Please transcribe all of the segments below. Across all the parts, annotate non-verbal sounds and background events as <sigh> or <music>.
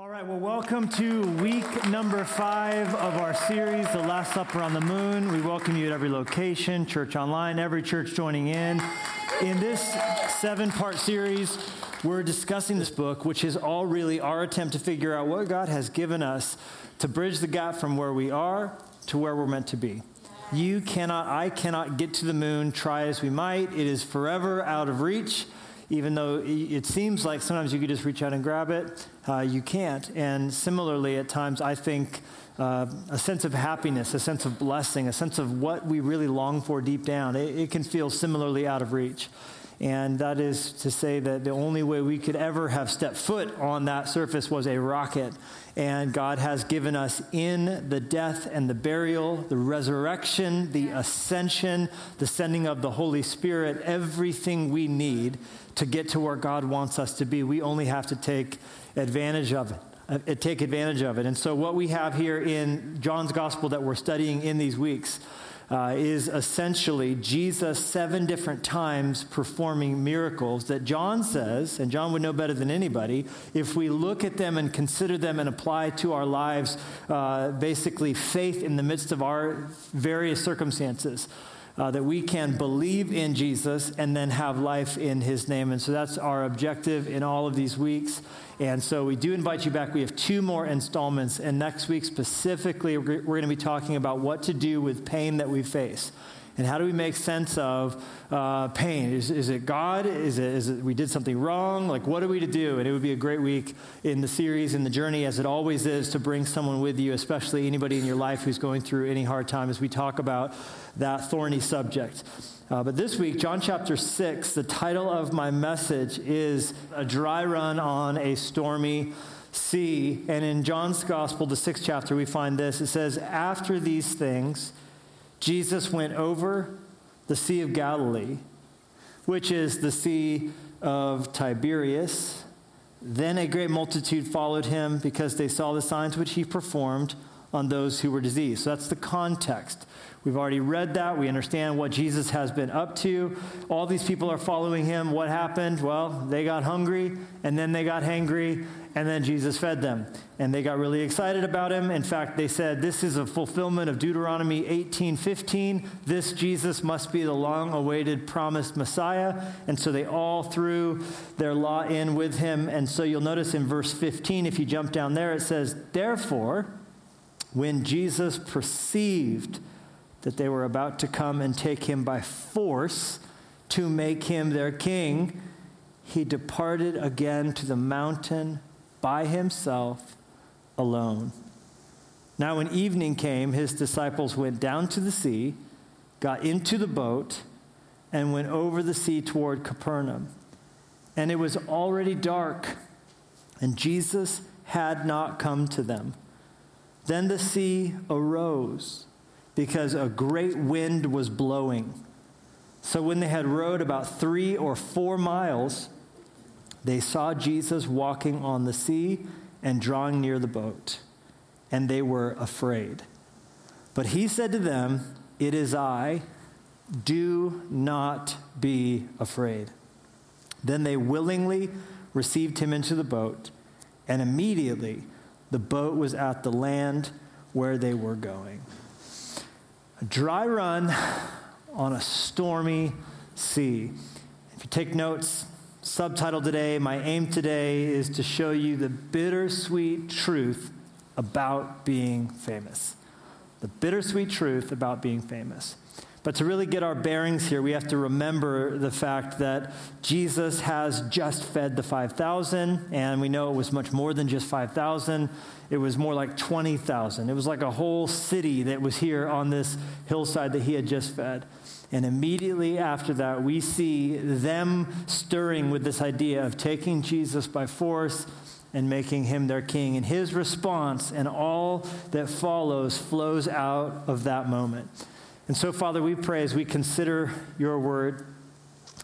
All right, well, welcome to week number five of our series, The Last Supper on the Moon. We welcome you at every location, church online, every church joining in. In this seven part series, we're discussing this book, which is all really our attempt to figure out what God has given us to bridge the gap from where we are to where we're meant to be. You cannot, I cannot get to the moon, try as we might. It is forever out of reach even though it seems like sometimes you could just reach out and grab it, uh, you can't. And similarly, at times, I think uh, a sense of happiness, a sense of blessing, a sense of what we really long for deep down, it, it can feel similarly out of reach. And that is to say that the only way we could ever have stepped foot on that surface was a rocket. And God has given us in the death and the burial, the resurrection, the ascension, the sending of the Holy Spirit, everything we need to get to where God wants us to be. We only have to take advantage of it. Uh, take advantage of it. And so, what we have here in John's gospel that we're studying in these weeks uh, is essentially Jesus seven different times performing miracles that John says, and John would know better than anybody, if we look at them and consider them and apply to our lives uh, basically faith in the midst of our various circumstances uh, that we can believe in Jesus and then have life in his name. And so that's our objective in all of these weeks. And so we do invite you back. We have two more installments. And next week, specifically, we're going to be talking about what to do with pain that we face. And how do we make sense of uh, pain? Is, is it God? Is it, is it we did something wrong? Like, what are we to do? And it would be a great week in the series, in the journey, as it always is, to bring someone with you, especially anybody in your life who's going through any hard time, as we talk about that thorny subject. Uh, but this week, John chapter 6, the title of my message is A Dry Run on a Stormy Sea. And in John's Gospel, the sixth chapter, we find this. It says, After these things, Jesus went over the Sea of Galilee, which is the Sea of Tiberias. Then a great multitude followed him because they saw the signs which he performed on those who were diseased. So that's the context. We've already read that. We understand what Jesus has been up to. All these people are following him. What happened? Well, they got hungry, and then they got hangry, and then Jesus fed them. And they got really excited about him. In fact, they said, This is a fulfillment of Deuteronomy 18 15. This Jesus must be the long awaited promised Messiah. And so they all threw their lot in with him. And so you'll notice in verse 15, if you jump down there, it says, Therefore, when Jesus perceived that they were about to come and take him by force to make him their king, he departed again to the mountain by himself alone. Now, when evening came, his disciples went down to the sea, got into the boat, and went over the sea toward Capernaum. And it was already dark, and Jesus had not come to them. Then the sea arose because a great wind was blowing. So when they had rowed about three or four miles, they saw Jesus walking on the sea and drawing near the boat, and they were afraid. But he said to them, It is I, do not be afraid. Then they willingly received him into the boat, and immediately the boat was at the land where they were going. A dry run on a stormy sea. If you take notes, subtitle today, my aim today is to show you the bittersweet truth about being famous. The bittersweet truth about being famous. But to really get our bearings here, we have to remember the fact that Jesus has just fed the 5,000, and we know it was much more than just 5,000. It was more like 20,000. It was like a whole city that was here on this hillside that he had just fed. And immediately after that, we see them stirring with this idea of taking Jesus by force and making him their king. And his response and all that follows flows out of that moment. And so, Father, we pray as we consider your word,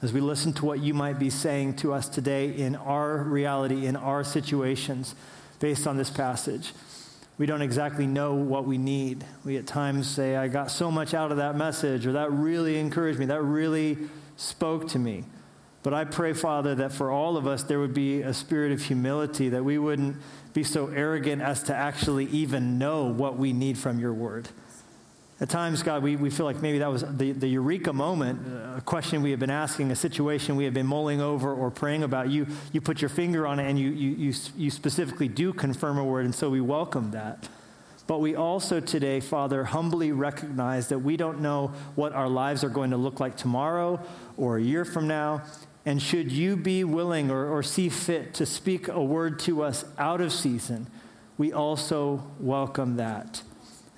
as we listen to what you might be saying to us today in our reality, in our situations, based on this passage. We don't exactly know what we need. We at times say, I got so much out of that message, or that really encouraged me, that really spoke to me. But I pray, Father, that for all of us, there would be a spirit of humility, that we wouldn't be so arrogant as to actually even know what we need from your word. At times, God, we, we feel like maybe that was the, the eureka moment, a question we have been asking, a situation we have been mulling over or praying about. You, you put your finger on it and you, you, you, you specifically do confirm a word, and so we welcome that. But we also today, Father, humbly recognize that we don't know what our lives are going to look like tomorrow or a year from now. And should you be willing or, or see fit to speak a word to us out of season, we also welcome that.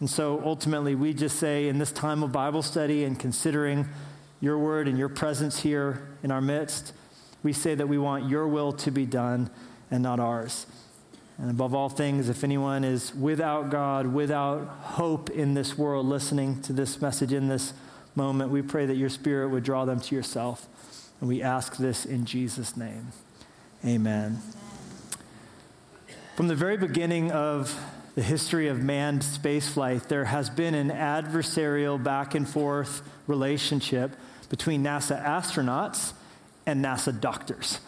And so ultimately, we just say in this time of Bible study and considering your word and your presence here in our midst, we say that we want your will to be done and not ours. And above all things, if anyone is without God, without hope in this world, listening to this message in this moment, we pray that your spirit would draw them to yourself. And we ask this in Jesus' name. Amen. From the very beginning of the history of manned spaceflight, there has been an adversarial back and forth relationship between NASA astronauts and NASA doctors.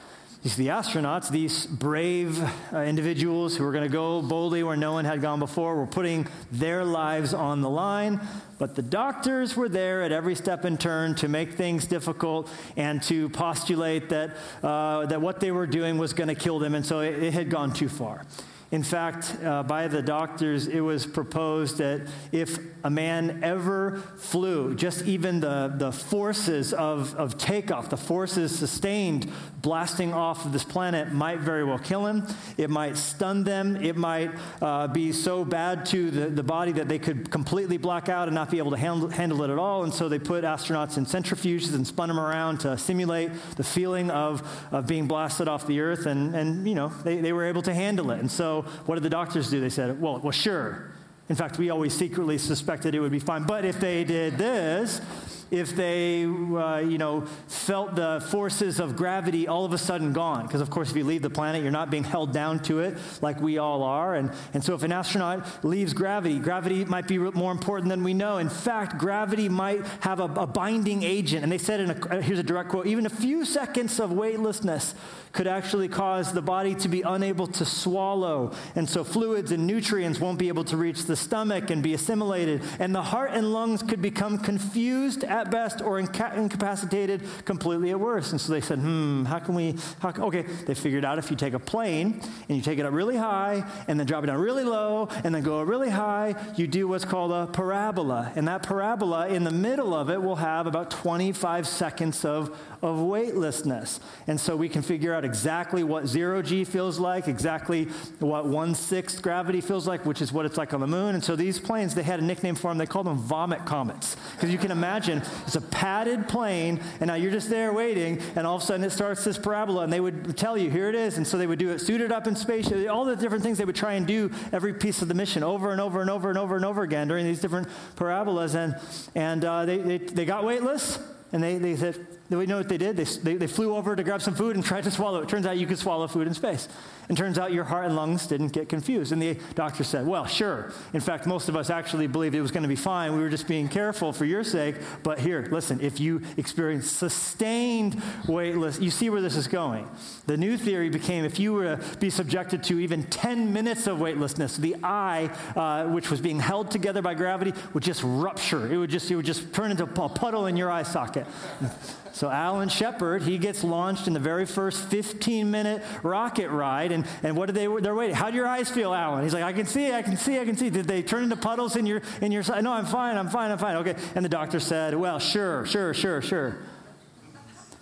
These the astronauts, these brave uh, individuals who were going to go boldly where no one had gone before, were putting their lives on the line. But the doctors were there at every step and turn to make things difficult and to postulate that, uh, that what they were doing was going to kill them. And so it, it had gone too far. In fact, uh, by the doctors, it was proposed that if a man ever flew, just even the, the forces of, of takeoff, the forces sustained blasting off of this planet might very well kill him. It might stun them. It might uh, be so bad to the, the body that they could completely black out and not be able to handle, handle it at all. And so they put astronauts in centrifuges and spun them around to simulate the feeling of, of being blasted off the Earth. And, and you know, they, they were able to handle it. And so what did the doctors do? They said, well, well, sure. In fact, we always secretly suspected it would be fine. But if they did this, if they, uh, you know, felt the forces of gravity all of a sudden gone. Because, of course, if you leave the planet, you're not being held down to it like we all are. And, and so, if an astronaut leaves gravity, gravity might be more important than we know. In fact, gravity might have a, a binding agent. And they said, in a, here's a direct quote even a few seconds of weightlessness could actually cause the body to be unable to swallow. And so, fluids and nutrients won't be able to reach the stomach and be assimilated. And the heart and lungs could become confused best or inca- incapacitated completely at worst. And so they said, hmm, how can we, how, okay, they figured out if you take a plane and you take it up really high and then drop it down really low and then go really high, you do what's called a parabola. And that parabola in the middle of it will have about 25 seconds of, of weightlessness. And so we can figure out exactly what zero G feels like, exactly what one sixth gravity feels like, which is what it's like on the moon. And so these planes, they had a nickname for them. They called them vomit comets. Because you can imagine it's a padded plane, and now you're just there waiting, and all of a sudden it starts this parabola, and they would tell you, here it is. And so they would do it suited up in space, all the different things they would try and do every piece of the mission over and over and over and over and over again during these different parabolas. And, and uh, they, they, they got weightless, and they, they said, we know what they did? They, they, they, flew over to grab some food and tried to swallow it. Turns out you could swallow food in space. And turns out your heart and lungs didn't get confused. And the doctor said, Well, sure. In fact, most of us actually believed it was going to be fine. We were just being careful for your sake. But here, listen, if you experience sustained weightless, you see where this is going. The new theory became if you were to be subjected to even 10 minutes of weightlessness, the eye, uh, which was being held together by gravity, would just rupture. It would just, it would just turn into a puddle in your eye socket. <laughs> So Alan Shepard, he gets launched in the very first 15 minute rocket ride. And, and what did they, they're waiting. How do your eyes feel, Alan? He's like, I can see, I can see, I can see. Did they turn into puddles in your, in your? No, I'm fine, I'm fine, I'm fine. Okay. And the doctor said, well, sure, sure, sure, sure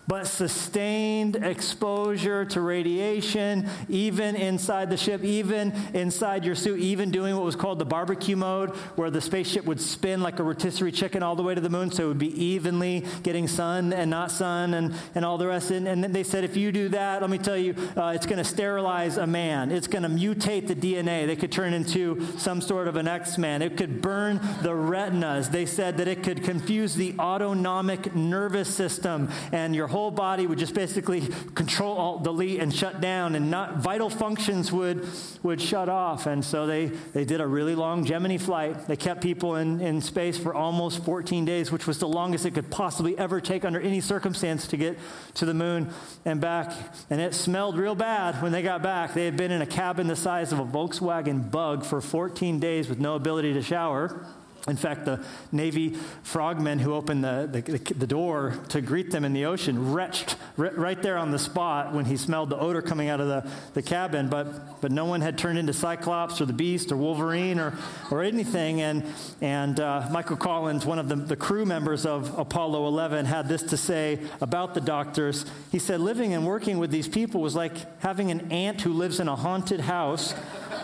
but sustained exposure to radiation, even inside the ship, even inside your suit, even doing what was called the barbecue mode, where the spaceship would spin like a rotisserie chicken all the way to the moon, so it would be evenly getting sun and not sun and, and all the rest. And, and they said, if you do that, let me tell you, uh, it's going to sterilize a man. It's going to mutate the DNA. They could turn into some sort of an X Man. It could burn the retinas. They said that it could confuse the autonomic nervous system, and your whole whole body would just basically control alt delete and shut down and not vital functions would would shut off. And so they they did a really long gemini flight. They kept people in, in space for almost 14 days which was the longest it could possibly ever take under any circumstance to get to the moon and back. And it smelled real bad when they got back. They had been in a cabin the size of a volkswagen bug for 14 days with no ability to shower in fact, the Navy frogmen who opened the, the, the, door to greet them in the ocean retched right there on the spot when he smelled the odor coming out of the, the cabin. But, but no one had turned into Cyclops or the Beast or Wolverine or, or anything. And, and uh, Michael Collins, one of the, the crew members of Apollo 11, had this to say about the doctors. He said, Living and working with these people was like having an aunt who lives in a haunted house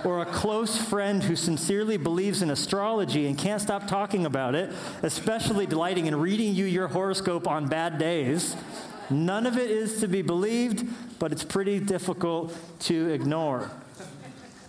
or a close friend who sincerely believes in astrology and can't stop talking about it, especially delighting in reading you your horoscope on bad days. None of it is to be believed, but it's pretty difficult to ignore.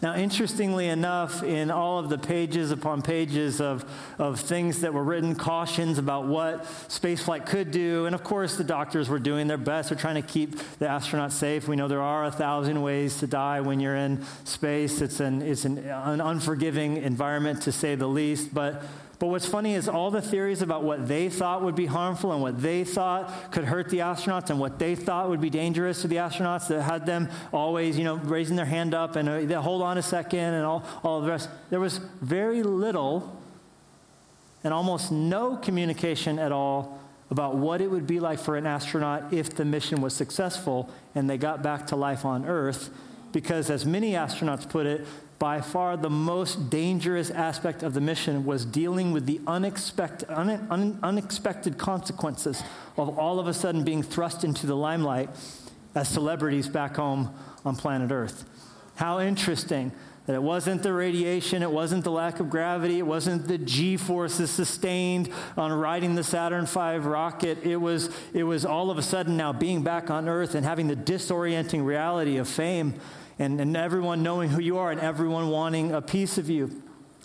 Now, interestingly enough, in all of the pages upon pages of, of things that were written, cautions about what spaceflight could do, and of course, the doctors were doing their best. They're trying to keep the astronauts safe. We know there are a thousand ways to die when you're in space. It's an, it's an, an unforgiving environment, to say the least. But but what's funny is all the theories about what they thought would be harmful and what they thought could hurt the astronauts and what they thought would be dangerous to the astronauts that had them always, you know, raising their hand up and uh, hold on a second and all, all the rest. There was very little and almost no communication at all about what it would be like for an astronaut if the mission was successful and they got back to life on Earth. Because, as many astronauts put it, by far the most dangerous aspect of the mission was dealing with the unexpected, un, un, unexpected consequences of all of a sudden being thrust into the limelight as celebrities back home on planet Earth. How interesting that it wasn't the radiation, it wasn't the lack of gravity, it wasn't the G forces sustained on riding the Saturn V rocket. It was, it was all of a sudden now being back on Earth and having the disorienting reality of fame and, and everyone knowing who you are and everyone wanting a piece of you.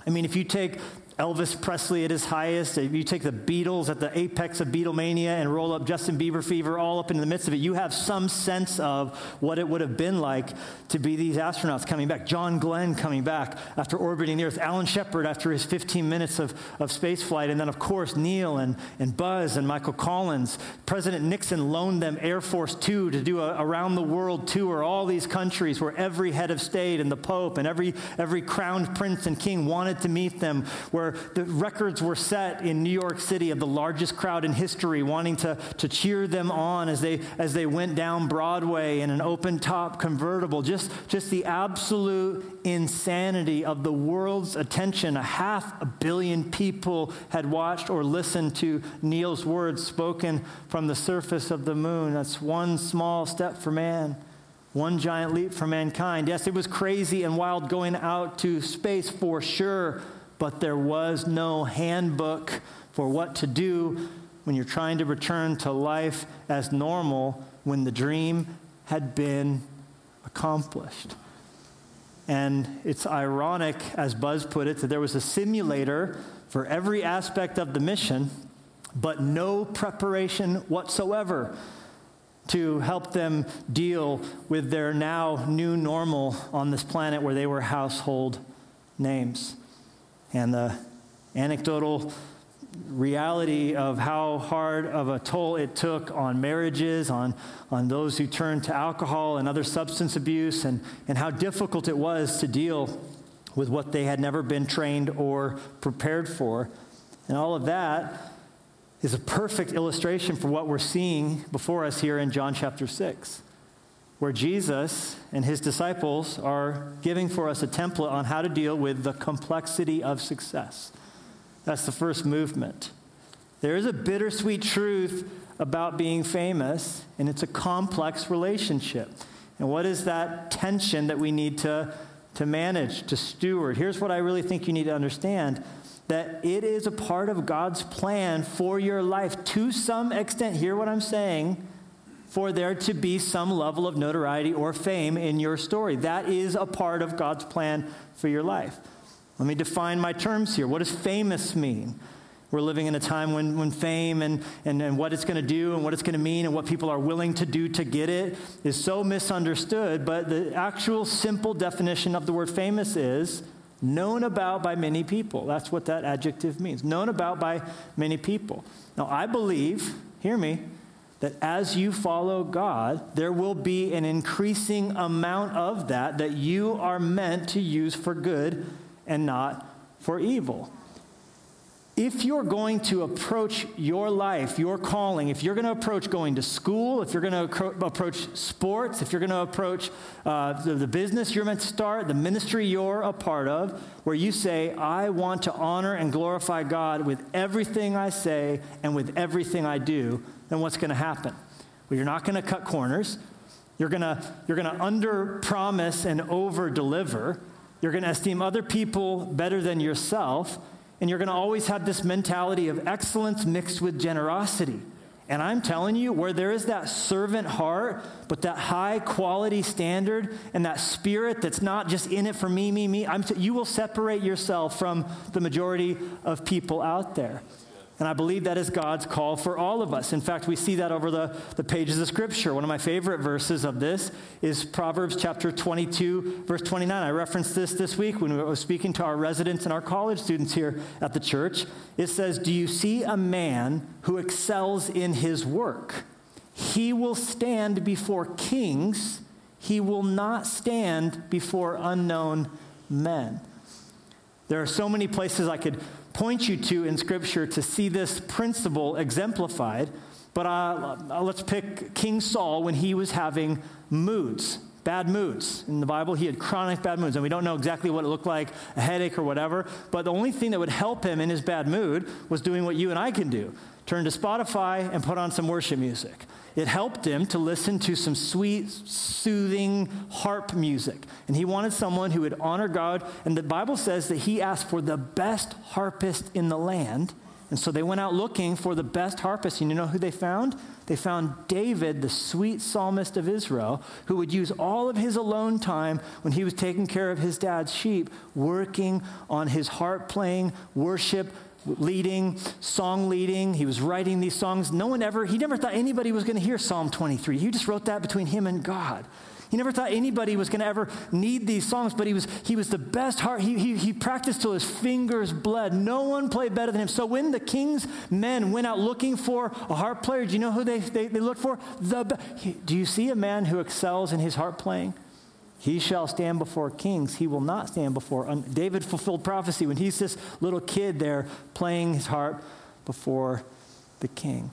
I mean, if you take Elvis Presley at his highest, if you take the Beatles at the apex of Beatlemania and roll up Justin Bieber fever all up in the midst of it, you have some sense of what it would have been like to be these astronauts coming back. John Glenn coming back after orbiting the Earth, Alan Shepard after his 15 minutes of, of space flight, and then, of course, Neil and, and Buzz and Michael Collins. President Nixon loaned them Air Force Two to do a around the world tour, all these countries where every head of state and the Pope and every, every crowned prince and king wanted to meet them, where the records were set in New York City of the largest crowd in history wanting to, to cheer them on as they, as they went down Broadway in an open top convertible. Just, just the absolute insanity of the world's attention. A half a billion people had watched or listened to Neil's words spoken from the surface of the moon. That's one small step for man. One giant leap for mankind. Yes, it was crazy and wild going out to space for sure but there was no handbook for what to do when you're trying to return to life as normal when the dream had been accomplished. And it's ironic, as Buzz put it, that there was a simulator for every aspect of the mission, but no preparation whatsoever to help them deal with their now new normal on this planet where they were household names and the anecdotal reality of how hard of a toll it took on marriages, on, on those who turned to alcohol and other substance abuse, and, and how difficult it was to deal with what they had never been trained or prepared for. And all of that is a perfect illustration for what we're seeing before us here in John chapter 6 where Jesus and his disciples are giving for us a template on how to deal with the complexity of success. That's the first movement. There is a bittersweet truth about being famous, and it's a complex relationship. And what is that tension that we need to, to manage, to steward? Here's what I really think you need to understand that it is a part of God's plan for your life to some extent. Hear what I'm saying for there to be some level of notoriety or fame in your story. That is a part of God's plan for your life. Let me define my terms here. What does famous mean? We're living in a time when, when fame and, and, and what it's going to do and what it's going to mean and what people are willing to do to get it is so misunderstood. But the actual simple definition of the word famous is known about by many people. That's what that adjective means known about by many people. Now, I believe, hear me, that as you follow God, there will be an increasing amount of that that you are meant to use for good and not for evil. If you're going to approach your life, your calling, if you're going to approach going to school, if you're going to approach sports, if you're going to approach uh, the, the business you're meant to start, the ministry you're a part of, where you say, I want to honor and glorify God with everything I say and with everything I do, then what's going to happen? Well, you're not going to cut corners. You're going to you're going to under promise and over deliver. You're going to esteem other people better than yourself and you're going to always have this mentality of excellence mixed with generosity. And I'm telling you, where there is that servant heart, but that high quality standard and that spirit that's not just in it for me, me, me, t- you will separate yourself from the majority of people out there. And I believe that is God's call for all of us. In fact, we see that over the, the pages of Scripture. One of my favorite verses of this is Proverbs chapter 22, verse 29. I referenced this this week when we was speaking to our residents and our college students here at the church. It says, Do you see a man who excels in his work? He will stand before kings, he will not stand before unknown men. There are so many places I could point you to in Scripture to see this principle exemplified. But uh, uh, let's pick King Saul when he was having moods, bad moods. In the Bible, he had chronic bad moods, and we don't know exactly what it looked like, a headache or whatever. But the only thing that would help him in his bad mood was doing what you and I can do turn to Spotify and put on some worship music. It helped him to listen to some sweet, soothing harp music. And he wanted someone who would honor God. And the Bible says that he asked for the best harpist in the land. And so they went out looking for the best harpist. And you know who they found? They found David, the sweet psalmist of Israel, who would use all of his alone time when he was taking care of his dad's sheep, working on his harp playing, worship, leading, song leading. He was writing these songs. No one ever, he never thought anybody was going to hear Psalm 23. He just wrote that between him and God. He never thought anybody was going to ever need these songs, but he was, he was the best heart. He, he, he practiced till his fingers bled. No one played better than him. So when the king's men went out looking for a harp player, do you know who they, they, they looked for? The, do you see a man who excels in his harp playing? He shall stand before kings. He will not stand before. Un- David fulfilled prophecy when he's this little kid there playing his harp before the king.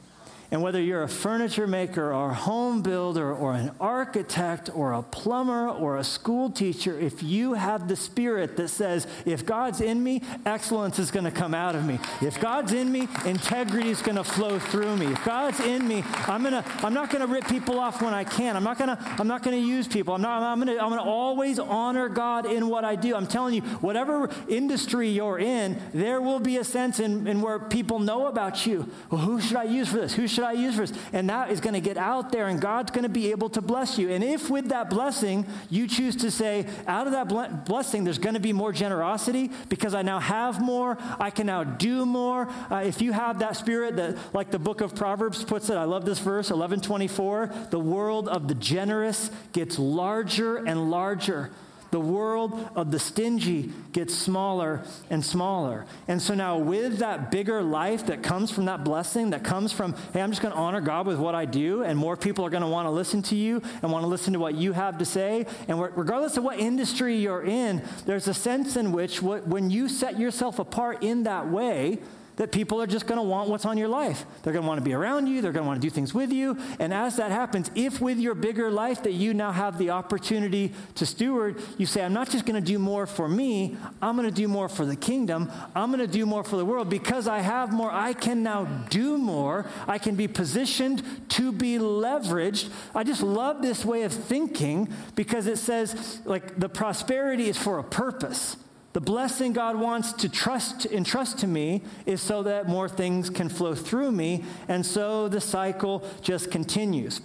And whether you're a furniture maker or a home builder or an architect or a plumber or a school teacher, if you have the spirit that says, if God's in me, excellence is going to come out of me. If God's in me, integrity is going to flow through me. If God's in me, I'm to I'm not going to rip people off when I can. I'm not going to I'm not going to use people. I'm not I'm going to I'm going to always honor God in what I do. I'm telling you, whatever industry you're in, there will be a sense in, in where people know about you. Well, who should I use for this? Who should I use for this? And that is going to get out there, and God's going to be able to bless you. And if with that blessing, you choose to say, out of that blessing, there's going to be more generosity because I now have more, I can now do more. Uh, if you have that spirit that, like the book of Proverbs puts it, I love this verse, 1124, the world of the generous gets larger and larger the world of the stingy gets smaller and smaller. And so now, with that bigger life that comes from that blessing, that comes from, hey, I'm just going to honor God with what I do, and more people are going to want to listen to you and want to listen to what you have to say. And regardless of what industry you're in, there's a sense in which what, when you set yourself apart in that way, that people are just going to want what's on your life. They're going to want to be around you, they're going to want to do things with you. And as that happens, if with your bigger life that you now have the opportunity to steward, you say, I'm not just going to do more for me, I'm going to do more for the kingdom, I'm going to do more for the world. Because I have more, I can now do more. I can be positioned to be leveraged. I just love this way of thinking because it says, like, the prosperity is for a purpose. The blessing God wants to trust entrust to me is so that more things can flow through me, and so the cycle just continues.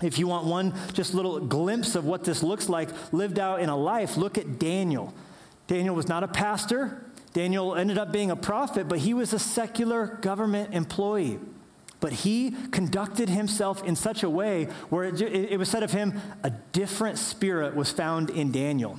If you want one just little glimpse of what this looks like lived out in a life, look at Daniel. Daniel was not a pastor. Daniel ended up being a prophet, but he was a secular government employee. But he conducted himself in such a way where it, it was said of him, a different spirit was found in Daniel.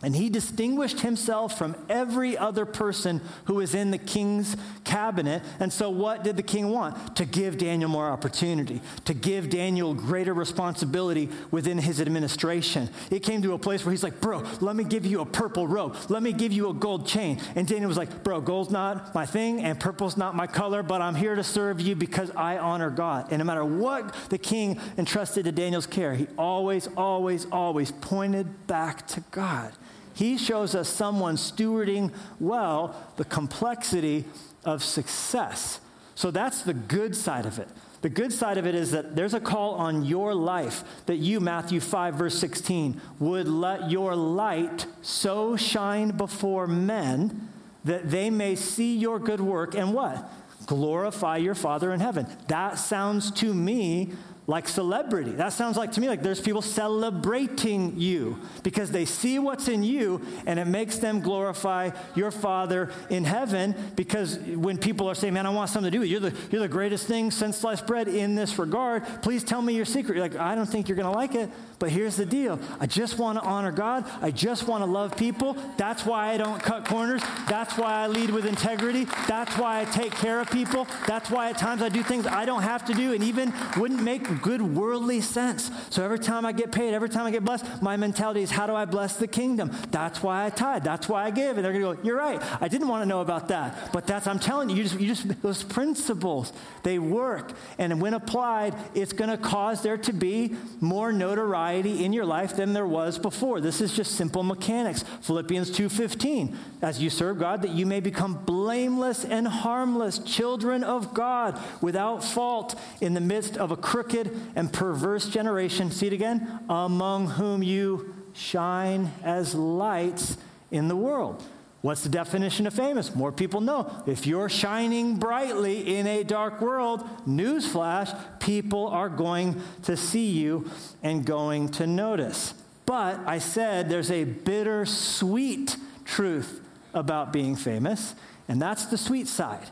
And he distinguished himself from every other person who was in the king's cabinet. And so, what did the king want? To give Daniel more opportunity, to give Daniel greater responsibility within his administration. It came to a place where he's like, Bro, let me give you a purple robe. Let me give you a gold chain. And Daniel was like, Bro, gold's not my thing, and purple's not my color, but I'm here to serve you because I honor God. And no matter what the king entrusted to Daniel's care, he always, always, always pointed back to God. He shows us someone stewarding well the complexity of success. So that's the good side of it. The good side of it is that there's a call on your life that you, Matthew 5, verse 16, would let your light so shine before men that they may see your good work and what? Glorify your Father in heaven. That sounds to me like celebrity. That sounds like to me like there's people celebrating you because they see what's in you and it makes them glorify your Father in heaven. Because when people are saying, Man, I want something to do with you, you're the, you're the greatest thing since sliced bread in this regard, please tell me your secret. You're like, I don't think you're going to like it, but here's the deal I just want to honor God. I just want to love people. That's why I don't cut corners. That's why I lead with integrity. That's why I take care of people. That's why at times I do things I don't have to do and even wouldn't make good worldly sense. So every time I get paid, every time I get blessed, my mentality is how do I bless the kingdom? That's why I tithe. That's why I give. And they're going to go, you're right. I didn't want to know about that. But that's, I'm telling you, you just, you just, those principles, they work. And when applied, it's going to cause there to be more notoriety in your life than there was before. This is just simple mechanics. Philippians 2.15, as you serve God, that you may become blameless and harmless, children of God, without fault in the midst of a crooked and perverse generation, see it again, among whom you shine as lights in the world. What's the definition of famous? More people know. If you're shining brightly in a dark world, newsflash, people are going to see you and going to notice. But I said there's a bittersweet truth about being famous, and that's the sweet side.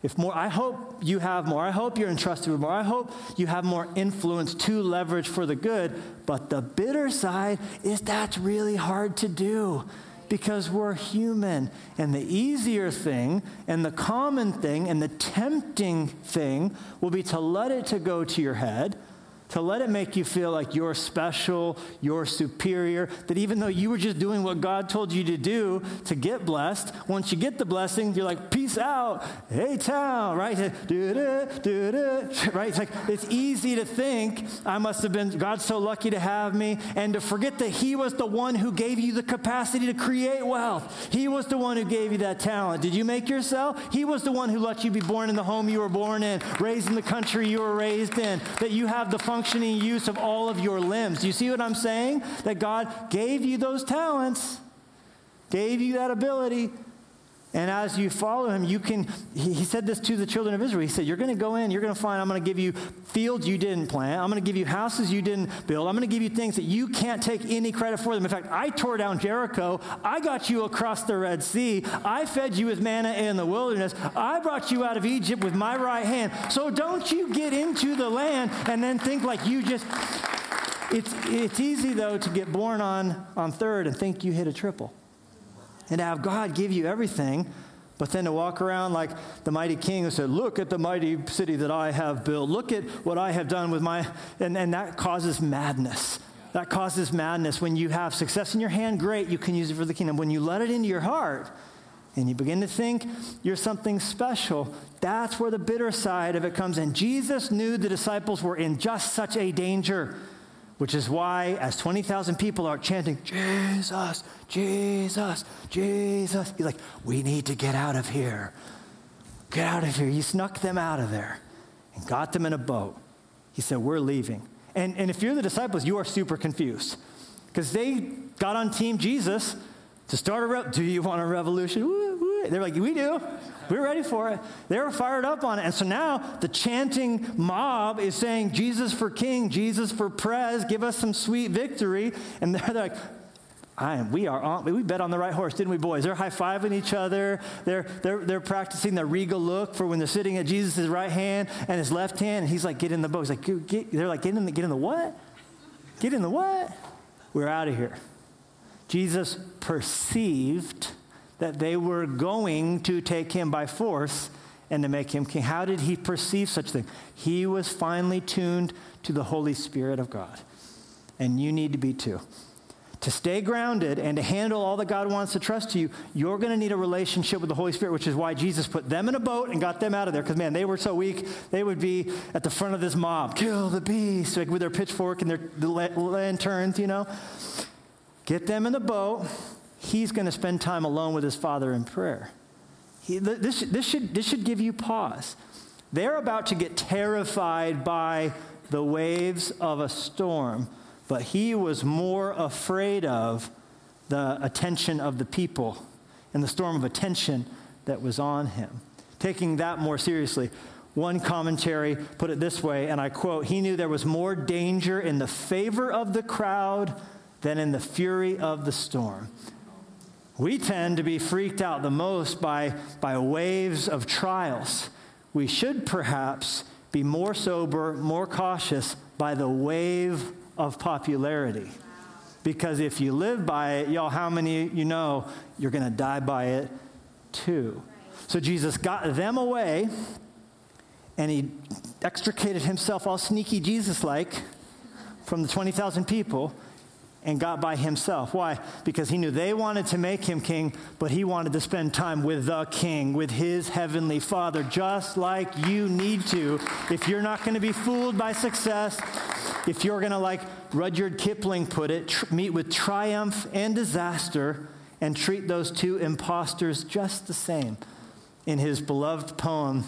If more, I hope you have more. I hope you're entrusted with more. I hope you have more influence to leverage for the good. But the bitter side is that's really hard to do because we're human. And the easier thing and the common thing and the tempting thing will be to let it to go to your head to let it make you feel like you're special, you're superior, that even though you were just doing what God told you to do to get blessed, once you get the blessing, you're like, peace out, hey town, right? Right? It's like, it's easy to think, I must have been, God's so lucky to have me, and to forget that He was the one who gave you the capacity to create wealth. He was the one who gave you that talent. Did you make yourself? He was the one who let you be born in the home you were born in, raised in the country you were raised in, that you have the function functioning use of all of your limbs. Do you see what I'm saying? That God gave you those talents, gave you that ability, and as you follow him, you can, he, said this to the children of Israel. He said, You're going to go in, you're going to find, I'm going to give you fields you didn't plant. I'm going to give you houses you didn't build. I'm going to give you things that you can't take any credit for them. In fact, I tore down Jericho. I got you across the Red Sea. I fed you with manna in the wilderness. I brought you out of Egypt with my right hand. So don't you get into the land and then think like you just. It's, it's easy, though, to get born on, on third and think you hit a triple and to have God give you everything, but then to walk around like the mighty king who said, Look at the mighty city that I have built. Look at what I have done with my. And, and that causes madness. That causes madness. When you have success in your hand, great, you can use it for the kingdom. When you let it into your heart and you begin to think you're something special, that's where the bitter side of it comes in. Jesus knew the disciples were in just such a danger which is why, as 20,000 people are chanting, Jesus, Jesus, Jesus, he's like, we need to get out of here. Get out of here. He snuck them out of there and got them in a boat. He said, We're leaving. And, and if you're the disciples, you are super confused because they got on Team Jesus to start a revolution. Do you want a revolution? Woo, woo. They're like, We do. We're ready for it. They were fired up on it. And so now the chanting mob is saying, Jesus for king, Jesus for prez, give us some sweet victory. And <laughs> they're like, I am, we are on, we bet on the right horse, didn't we, boys? They're high fiving each other. They're, they're, they're practicing the regal look for when they're sitting at Jesus' right hand and his left hand. And he's like, get in the boat. He's like, get, they're like, get in the, get in the what? Get in the what? We're out of here. Jesus perceived that they were going to take him by force and to make him king. How did he perceive such thing? He was finely tuned to the Holy Spirit of God. And you need to be too. To stay grounded and to handle all that God wants to trust to you, you're going to need a relationship with the Holy Spirit, which is why Jesus put them in a boat and got them out of there. Because, man, they were so weak, they would be at the front of this mob, kill the beast, like with their pitchfork and their lanterns, you know. Get them in the boat. He's going to spend time alone with his Father in prayer. He, this, this, should, this should give you pause. They're about to get terrified by the waves of a storm but he was more afraid of the attention of the people and the storm of attention that was on him. Taking that more seriously, one commentary put it this way, and I quote He knew there was more danger in the favor of the crowd than in the fury of the storm. We tend to be freaked out the most by, by waves of trials. We should perhaps be more sober, more cautious by the wave of popularity. Because if you live by it, y'all, how many you know you're going to die by it too? So Jesus got them away and he extricated himself all sneaky Jesus like from the 20,000 people and got by himself. Why? Because he knew they wanted to make him king, but he wanted to spend time with the king, with his heavenly father, just like you need to. If you're not going to be fooled by success, if you're going to, like Rudyard Kipling put it, tr- meet with triumph and disaster and treat those two impostors just the same. In his beloved poem,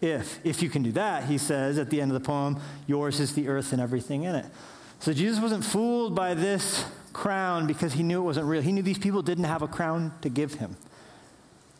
If, if you can do that, he says at the end of the poem, yours is the earth and everything in it. So Jesus wasn't fooled by this crown because he knew it wasn't real. He knew these people didn't have a crown to give him.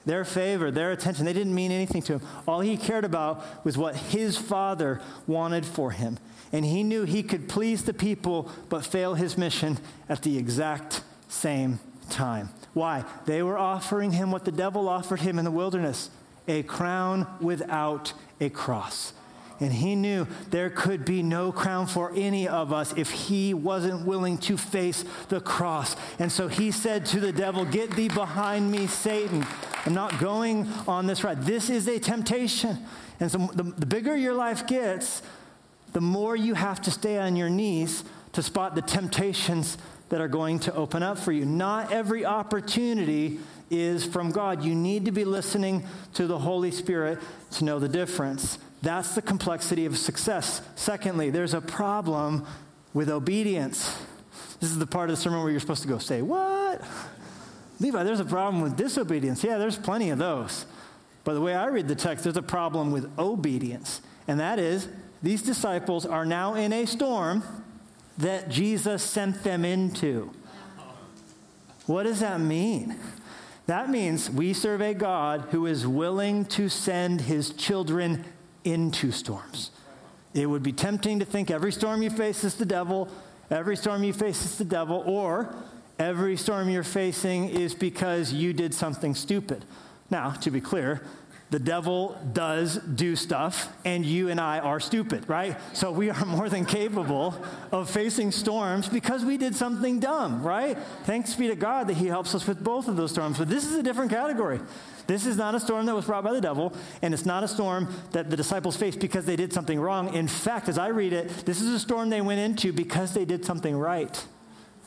Their favor, their attention, they didn't mean anything to him. All he cared about was what his father wanted for him. And he knew he could please the people but fail his mission at the exact same time. Why? They were offering him what the devil offered him in the wilderness a crown without a cross. And he knew there could be no crown for any of us if he wasn't willing to face the cross. And so he said to the devil, Get thee behind me, Satan. I'm not going on this ride. This is a temptation. And so the, the bigger your life gets, the more you have to stay on your knees to spot the temptations that are going to open up for you. Not every opportunity is from God. You need to be listening to the Holy Spirit to know the difference. That's the complexity of success. Secondly, there's a problem with obedience. This is the part of the sermon where you're supposed to go, say, What? Levi, there's a problem with disobedience. Yeah, there's plenty of those. But the way I read the text, there's a problem with obedience. And that is, these disciples are now in a storm that Jesus sent them into. What does that mean? That means we serve a God who is willing to send his children into storms. It would be tempting to think every storm you face is the devil, every storm you face is the devil, or every storm you're facing is because you did something stupid. Now, to be clear, the devil does do stuff, and you and I are stupid, right? So we are more than capable of facing storms because we did something dumb, right? Thanks be to God that He helps us with both of those storms. But this is a different category. This is not a storm that was brought by the devil, and it's not a storm that the disciples faced because they did something wrong. In fact, as I read it, this is a storm they went into because they did something right.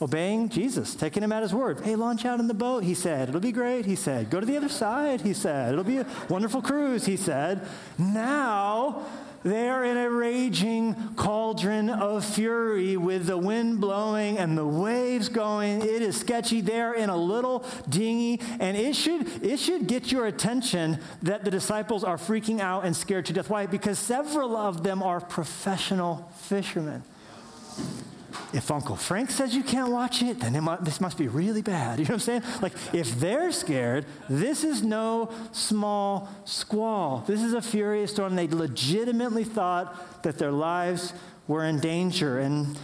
Obeying Jesus, taking him at his word. Hey, launch out in the boat, he said. It'll be great, he said. Go to the other side, he said. It'll be a wonderful cruise, he said. Now, they're in a raging cauldron of fury with the wind blowing and the waves going. It is sketchy. They're in a little dinghy, and it should, it should get your attention that the disciples are freaking out and scared to death. Why? Because several of them are professional fishermen if Uncle Frank says you can't watch it, then it this must be really bad. <laughs> You know what I'm saying? Like, if they're scared, this is no small squall. This is a furious storm. They legitimately thought that their lives were in danger. And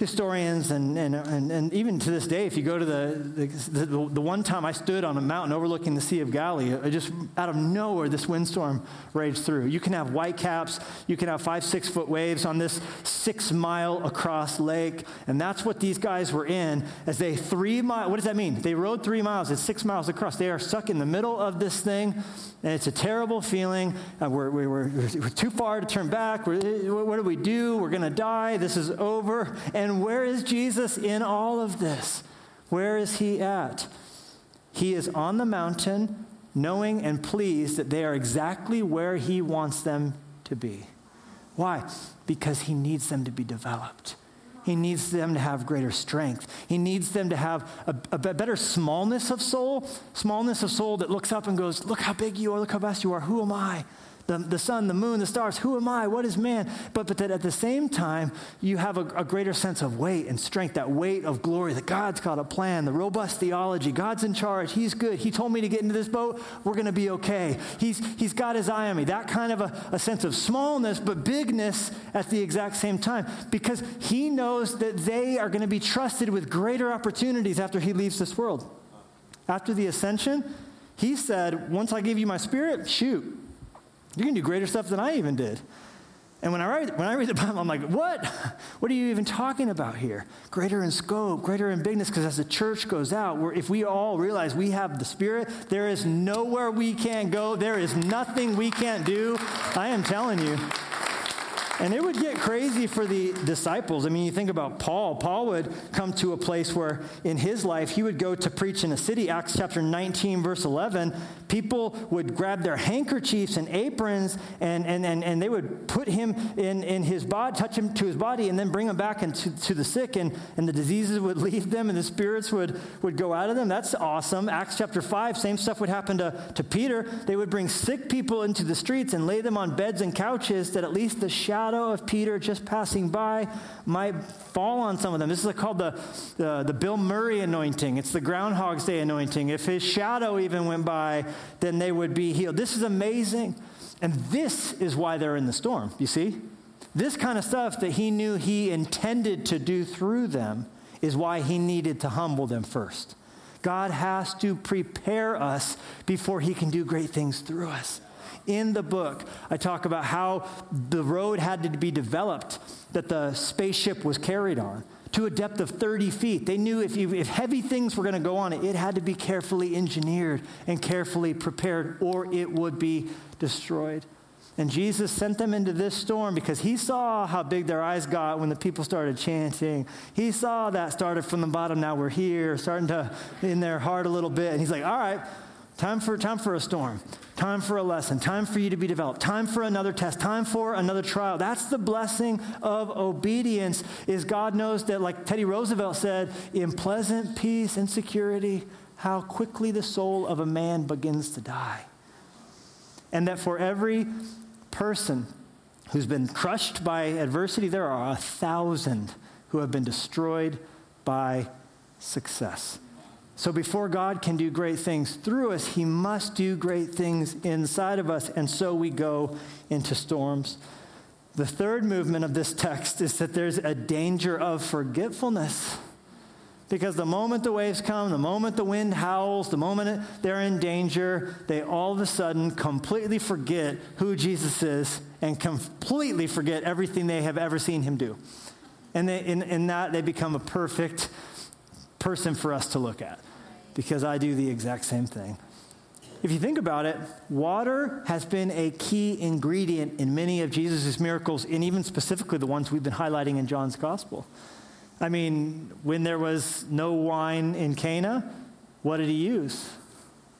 historians and, and, and, and, even to this day, if you go to the, the, the, one time I stood on a mountain overlooking the Sea of Galilee, just out of nowhere, this windstorm raged through. You can have white caps, you can have five, six foot waves on this six mile across lake. And that's what these guys were in as they three mile, what does that mean? They rode three miles, it's six miles across. They are stuck in the middle of this thing, and it's a terrible feeling. Uh, we're, we're, we're, we're, too far to turn back. what do we do? We're going to die. This is over. And where is Jesus in all of this? Where is he at? He is on the mountain, knowing and pleased that they are exactly where he wants them to be. Why? Because he needs them to be developed. He needs them to have greater strength. He needs them to have a, a, better smallness of soul, smallness of soul that looks up and goes, Look how big you are, look how vast you are, who am I? The, the sun, the moon, the stars. Who am I? What is man? But, but that at the same time, you have a, a greater sense of weight and strength, that weight of glory, that God's got a plan, the robust theology. God's in charge. He's good. He told me to get into this boat. We're going to be okay. He's, he's got his eye on me. That kind of a, a sense of smallness, but bigness at the exact same time because he knows that they are going to be trusted with greater opportunities after he leaves this world. After the ascension, he said, Once I give you my spirit, shoot, you can do greater stuff than I even did. And when I, read, when I read the Bible, I'm like, what? What are you even talking about here? Greater in scope, greater in bigness, because as the church goes out, where if we all realize we have the Spirit, there is nowhere we can't go. There is nothing we can't do. I am telling you. And it would get crazy for the disciples. I mean, you think about Paul. Paul would come to a place where in his life he would go to preach in a city. Acts chapter 19, verse 11. People would grab their handkerchiefs and aprons and, and, and, and they would put him in, in his body, touch him to his body, and then bring him back into to the sick, and, and the diseases would <laughs> leave them and the spirits would, would go out of them. That's awesome. Acts chapter 5, same stuff would happen to, to Peter. They would bring sick people into the streets and lay them on beds and couches that at least the shadow of Peter just passing by might fall on some of them. This is called the, the, the Bill Murray anointing. It's the Groundhog's Day anointing. If his shadow even went by, then they would be healed. This is amazing. And this is why they're in the storm, you see? This kind of stuff that he knew he intended to do through them is why he needed to humble them first. God has to prepare us before he can do great things through us in the book, I talk about how the road had to be developed that the spaceship was carried on to a depth of 30 feet. They knew if, you, if heavy things were going to go on it, it had to be carefully engineered and carefully prepared, or it would be destroyed. And Jesus sent them into this storm because he saw how big their eyes got when the people started chanting. He saw that started from the bottom, now we're here, starting to in their heart a little bit. And he's like, all right, Time for, time for a storm. Time for a lesson. Time for you to be developed. Time for another test. Time for another trial. That's the blessing of obedience is God knows that, like Teddy Roosevelt said, in pleasant peace and security, how quickly the soul of a man begins to die. And that for every person who's been crushed by adversity, there are a thousand who have been destroyed by success. So before God can do great things through us, he must do great things inside of us. And so we go into storms. The third movement of this text is that there's a danger of forgetfulness. Because the moment the waves come, the moment the wind howls, the moment they're in danger, they all of a sudden completely forget who Jesus is and completely forget everything they have ever seen him do. And they, in, in that, they become a perfect person for us to look at because I do the exact same thing. If you think about it, water has been a key ingredient in many of Jesus' miracles, and even specifically the ones we've been highlighting in John's gospel. I mean, when there was no wine in Cana, what did he use?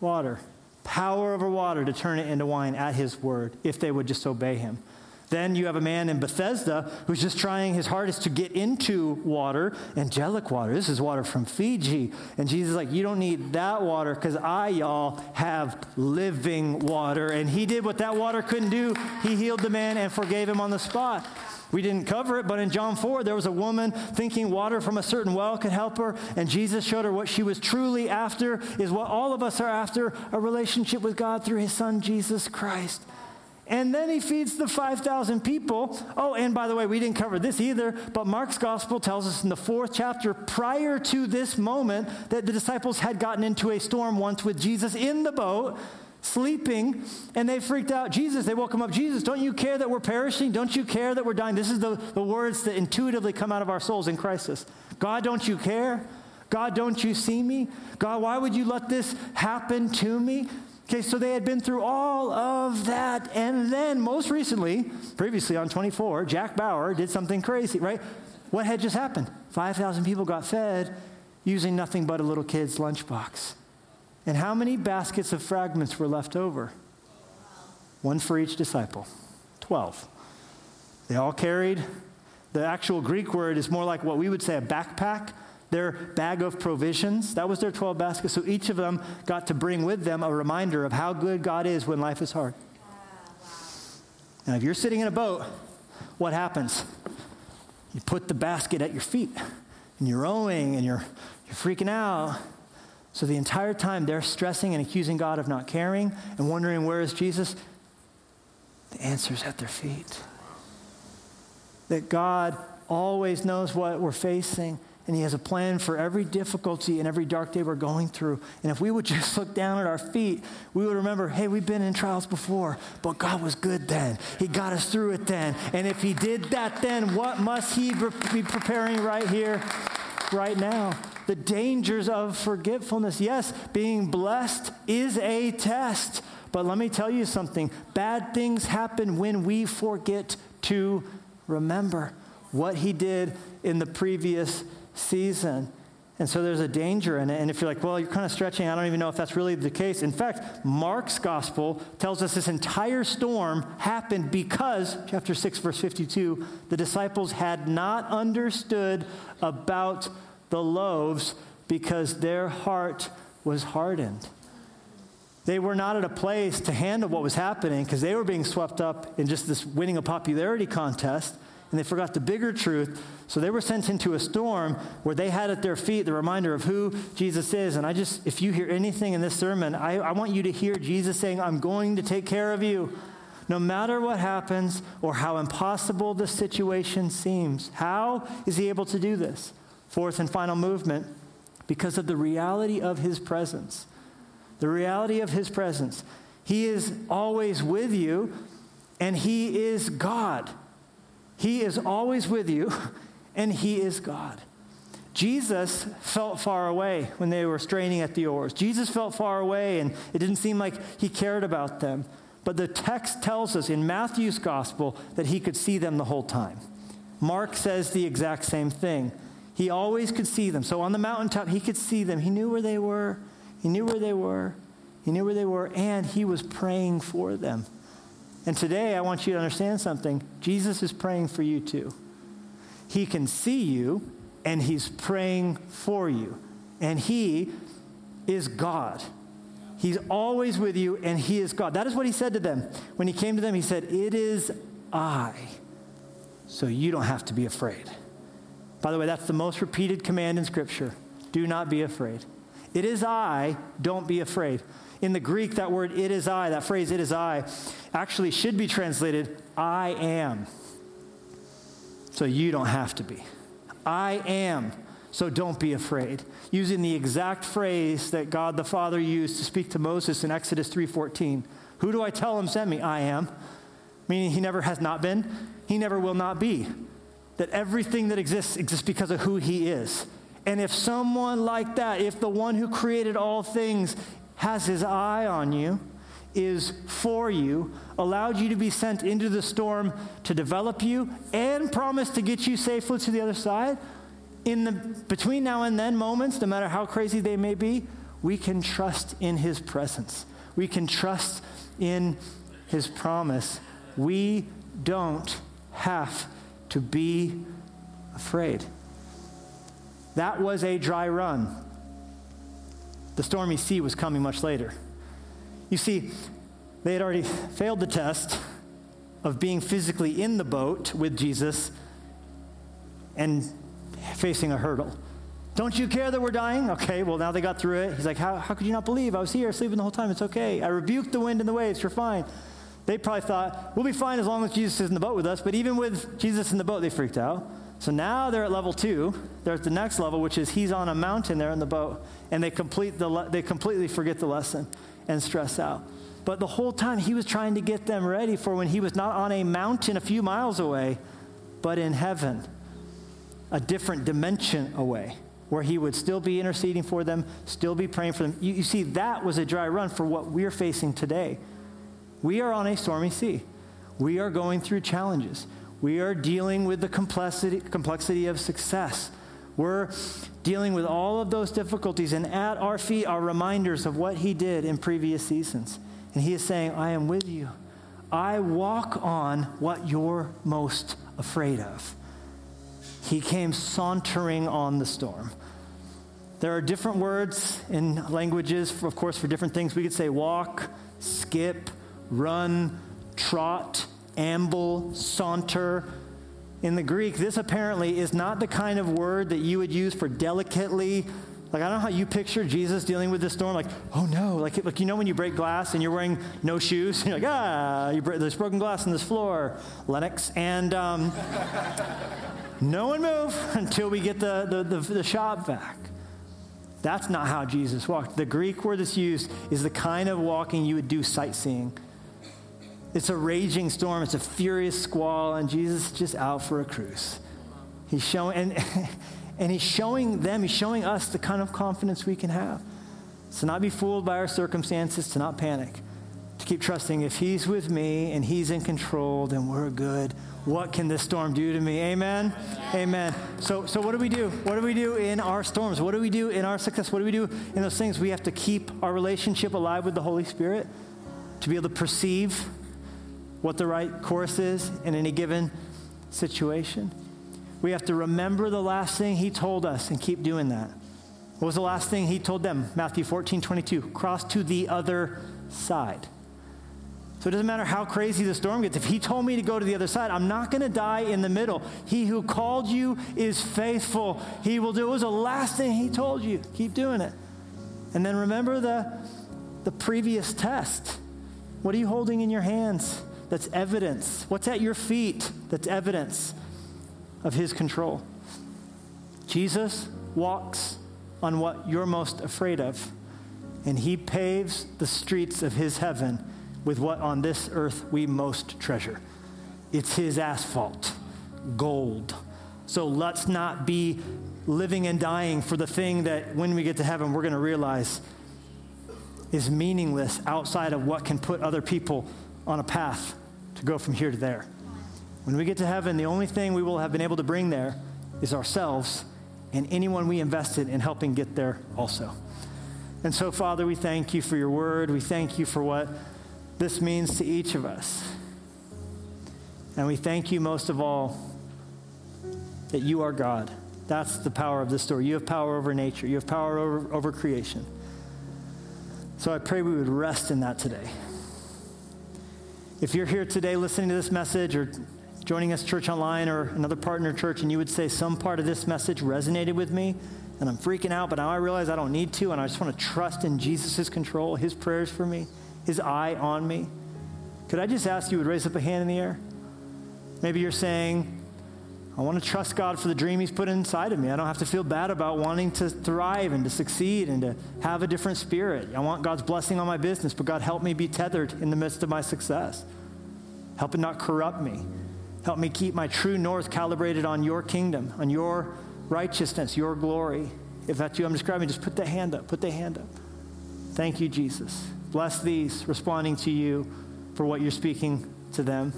Water. Power over water to turn it into wine at his word, if they would just obey him. Then you have a man in Bethesda who's just trying his hardest to get into water, angelic water. This is water from Fiji. And Jesus is like, You don't need that water because I, y'all, have living water. And he did what that water couldn't do. He healed the man and forgave him on the spot. We didn't cover it, but in John 4, there was a woman thinking water from a certain well could help her, and Jesus showed her what she was truly after is what all of us are after a relationship with God through his son, Jesus Christ. And then he feeds the 5,000 people. Oh, and by the way, we didn't cover this either, but Mark's gospel tells us in the fourth chapter, prior to this moment, that the disciples had gotten into a storm once with Jesus in the boat, sleeping, and they freaked out. Jesus, they woke him up. Jesus, don't you care that we're perishing? Don't you care that we're dying? This is the, the words that intuitively come out of our souls in crisis. God, don't you care? God, don't you see me? God, why would you let this happen to me? Okay, so they had been through all of that. And then, most recently, previously on 24, Jack Bauer did something crazy, right? What had just happened? 5,000 people got fed using nothing but a little kid's lunchbox. And how many baskets of fragments were left over? One for each disciple. 12. They all carried. The actual Greek word is more like what we would say a backpack their bag of provisions. That was their 12 baskets. So each of them got to bring with them a reminder of how good God is when life is hard. Now, if you're sitting in a boat, what happens? You put the basket at your feet, and you're rowing, and you're, you're freaking out. So the entire time they're stressing and accusing God of not caring and wondering, where is Jesus? The answer's at their feet. That God always knows what we're facing and He has a plan for every difficulty and every dark day we're going through. And if we would <laughs> just look down at our feet, we would remember hey, we've been in trials before, but God was good then. He got us through it then. And if He did that then, what must He be preparing right here, right now? The dangers of forgetfulness. Yes, being blessed is a test. But let me tell you something bad things happen when we forget to remember what He did in the previous season. And so there's a danger in it. And if you're like, well, you're kind of stretching, I don't even know if that's really the case. In fact, Mark's gospel tells us this entire storm happened because, chapter 6, verse 52, the disciples had not understood about the loaves because their heart was hardened. They were not at a place to handle what was happening because they were being swept up in just this winning a popularity contest and they forgot the bigger truth. So they were sent into a storm where they had at their feet the reminder of who Jesus is. And I just, if you hear anything in this sermon, I, I want you to hear Jesus saying, I'm going to take care of you. No matter what happens or how impossible the situation seems, how is he able to do this? Fourth and final movement, because of the reality of his presence. The reality of his presence. He is always with you, and he is God. He is always with you, <laughs> and He is God. Jesus felt far away when they were straining at the oars. Jesus felt far away, and it didn't seem like He cared about them. But the text tells us in Matthew's gospel that He could see them the whole time. Mark says the exact same thing. He always could see them. So on the mountaintop, He could see them. He knew where they were. He knew where they were. He knew where they were, and He was praying for them. And today, I want you to understand something. Jesus is praying for you too. He can see you, and He's praying for you. And He is God. He's always with you, and He is God. That is what He said to them. When He came to them, He said, It is I, so you don't have to be afraid. By the way, that's the most repeated command in Scripture do not be afraid. It is I, don't be afraid. In the Greek, that word, it is I, that phrase, it is I, actually should be translated, I am. So you don't have to be. I am. So don't be afraid. Using the exact phrase that God the Father used to speak to Moses in Exodus 3:14. Who do I tell him sent me? I am. Meaning he never has not been, he never will not be. That everything that exists exists because of who he is. And if someone like that, if the one who created all things has his eye on you, is for you, allowed you to be sent into the storm to develop you, and promised to get you safely to the other side, in the between now and then moments, no matter how crazy they may be, we can trust in his presence. We can trust in his promise. We don't have to be afraid. That was a dry run. The stormy sea was coming much later. You see, they had already failed the test of being physically in the boat with Jesus and facing a hurdle. Don't you care that we're dying? Okay, well, now they got through it. He's like, How, how could you not believe? I was here sleeping the whole time. It's okay. I rebuked the wind and the waves. You're fine. They probably thought, we'll be fine as long as Jesus is in the boat with us. But even with Jesus in the boat, they freaked out. So now they're at level two. They're at the next level, which is he's on a mountain there in the boat. And they, complete the, they completely forget the lesson and stress out. But the whole time he was trying to get them ready for when he was not on a mountain a few miles away, but in heaven, a different dimension away, where he would still be interceding for them, still be praying for them. You, you see, that was a dry run for what we're facing today. We are on a stormy sea. We are going through challenges. We are dealing with the complexity, complexity of success. We're dealing with all of those difficulties, and at our feet are reminders of what He did in previous seasons. And He is saying, I am with you. I walk on what you're most afraid of. He came sauntering on the storm. There are different words in languages, of course, for different things. We could say walk, skip, run, trot, amble, saunter. In the Greek, this apparently is not the kind of word that you would use for delicately. Like, I don't know how you picture Jesus dealing with this storm. Like, oh no. Like, like, you know when you break glass and you're wearing no shoes? <laughs> You're like, ah, you break, there's broken glass on this floor, Lennox. And um, no one move <laughs> until we get the, the, the, the Shop-Vac. That's not how Jesus walked. The Greek word that's used is the kind of walking you would do sightseeing it's a raging storm, it's a furious squall, and Jesus is just out for a cruise. He's showing, and, <laughs> and he's showing them, he's showing us the kind of confidence we can have. To not be fooled by our circumstances, to not panic, to keep trusting if he's with me and he's in control, then we're good. What can this storm do to me? Amen? Amen. So, so what do we do? What do we do in our storms? What do we do in our success? What do we do in those things? We have to keep our relationship alive with the Holy Spirit to be able to perceive what the right course is in any given situation. We have to remember the last thing he told us and keep doing that. What was the last thing he told them? Matthew 14, 22. Cross to the other side. So it doesn't matter how crazy the storm gets. If he told me to go to the other side, I'm not going to die in the middle. He who called you is faithful. He will do. It was the last thing he told you. Keep doing it. And then remember the, the previous test. What are you holding in your hands? That's evidence? What's at your feet that's evidence of his control? Jesus walks on what you're most afraid of, and he paves the streets of his heaven with what on this earth we most treasure. It's his asphalt, gold. So let's not be living and dying for the thing that when we get to heaven, we're going to realize is meaningless outside of what can put other people on a path to go from here to there. When we get to heaven, the only thing we will have been able to bring there is ourselves and anyone we invested in helping get there also. And so, Father, we thank you for your word. We thank you for what this means to each of us. And we thank you most of all that you are God. That's the power of this story. You have power over nature, you have power over, over creation. So I pray we would rest in that today. If you're here today listening to this message or joining us church online or another partner church and you would say some part of this message resonated with me and I'm freaking out, but now I realize I don't need to and I just want to trust in Jesus' control, his prayers for me, his eye on me. Could I just ask you would raise up a hand in the air? Maybe you're saying, I want to trust God for the dream He's put inside of me. I don't have to feel bad about wanting to thrive and to succeed and to have a different spirit. I want God's blessing on my business, but God, help me be tethered in the midst of my success. Help it not corrupt me. Help me keep my true north calibrated on your kingdom, on your righteousness, your glory. If that's you I'm describing, just put the hand up. Put the hand up. Thank you, Jesus. Bless these responding to you for what you're speaking to them.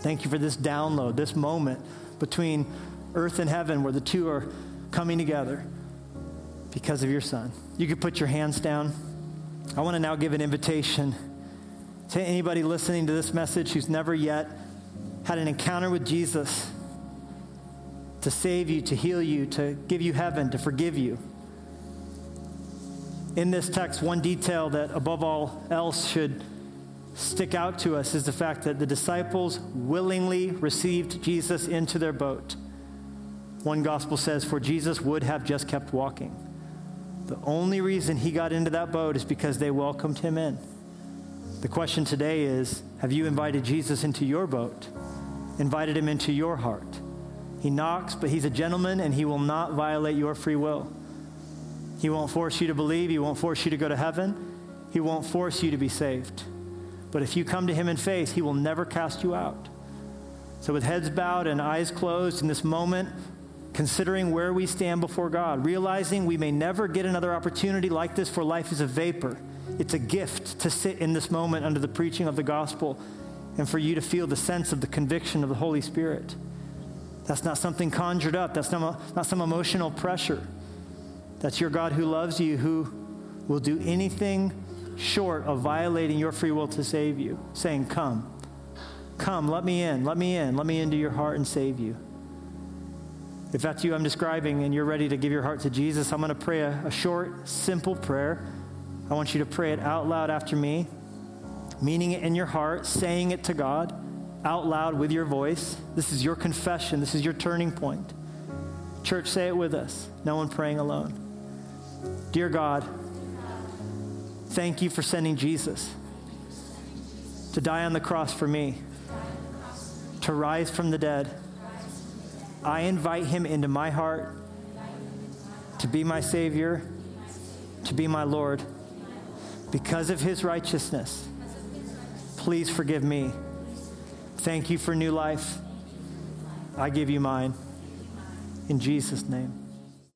Thank you for this download, this moment between earth and heaven where the two are coming together because of your son. You could put your hands down. I want to now give an invitation to anybody listening to this message who's never yet had an encounter with Jesus to save you, to heal you, to give you heaven, to forgive you. In this text, one detail that above all else should stick out to us is the fact that the disciples willingly received Jesus into their boat. One gospel says, For Jesus would have just kept walking. The only reason he got into that boat is because they welcomed him in. The question today is Have you invited Jesus into your boat? Invited him into your heart? He knocks, but he's a gentleman and he will not violate your free will. He won't force you to believe, he won't force you to go to heaven, he won't force you to be saved. But if you come to him in faith, he will never cast you out. So, with heads bowed and eyes closed in this moment, considering where we stand before God, realizing we may never get another opportunity like this, for life is a vapor. It's a gift to sit in this moment under the preaching of the gospel and for you to feel the sense of the conviction of the Holy Spirit. That's not something conjured up, that's not, not some emotional pressure. That's your God who loves you, who will do anything short of violating your free will to save you, saying, Come, come, let me in, let me in, let me into your heart and save you. If that's you I'm describing and you're ready to give your heart to Jesus, I'm going to pray a, a short, simple prayer. I want you to pray it out loud after me, meaning it in your heart, saying it to God out loud with your voice. This is your confession, this is your turning point. Church, say it with us. No one praying alone. Dear God, thank you for sending Jesus to die on the cross for me, to rise from the dead. I invite him into my heart to be my Savior, to be my Lord. Because of his righteousness, please forgive me. Thank you for new life. I give you mine. In Jesus' name.